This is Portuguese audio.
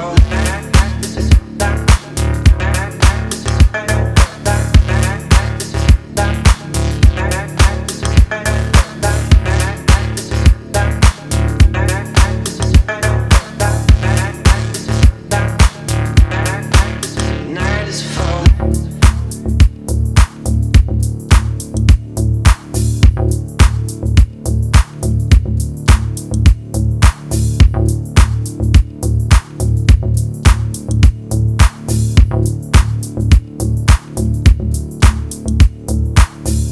back.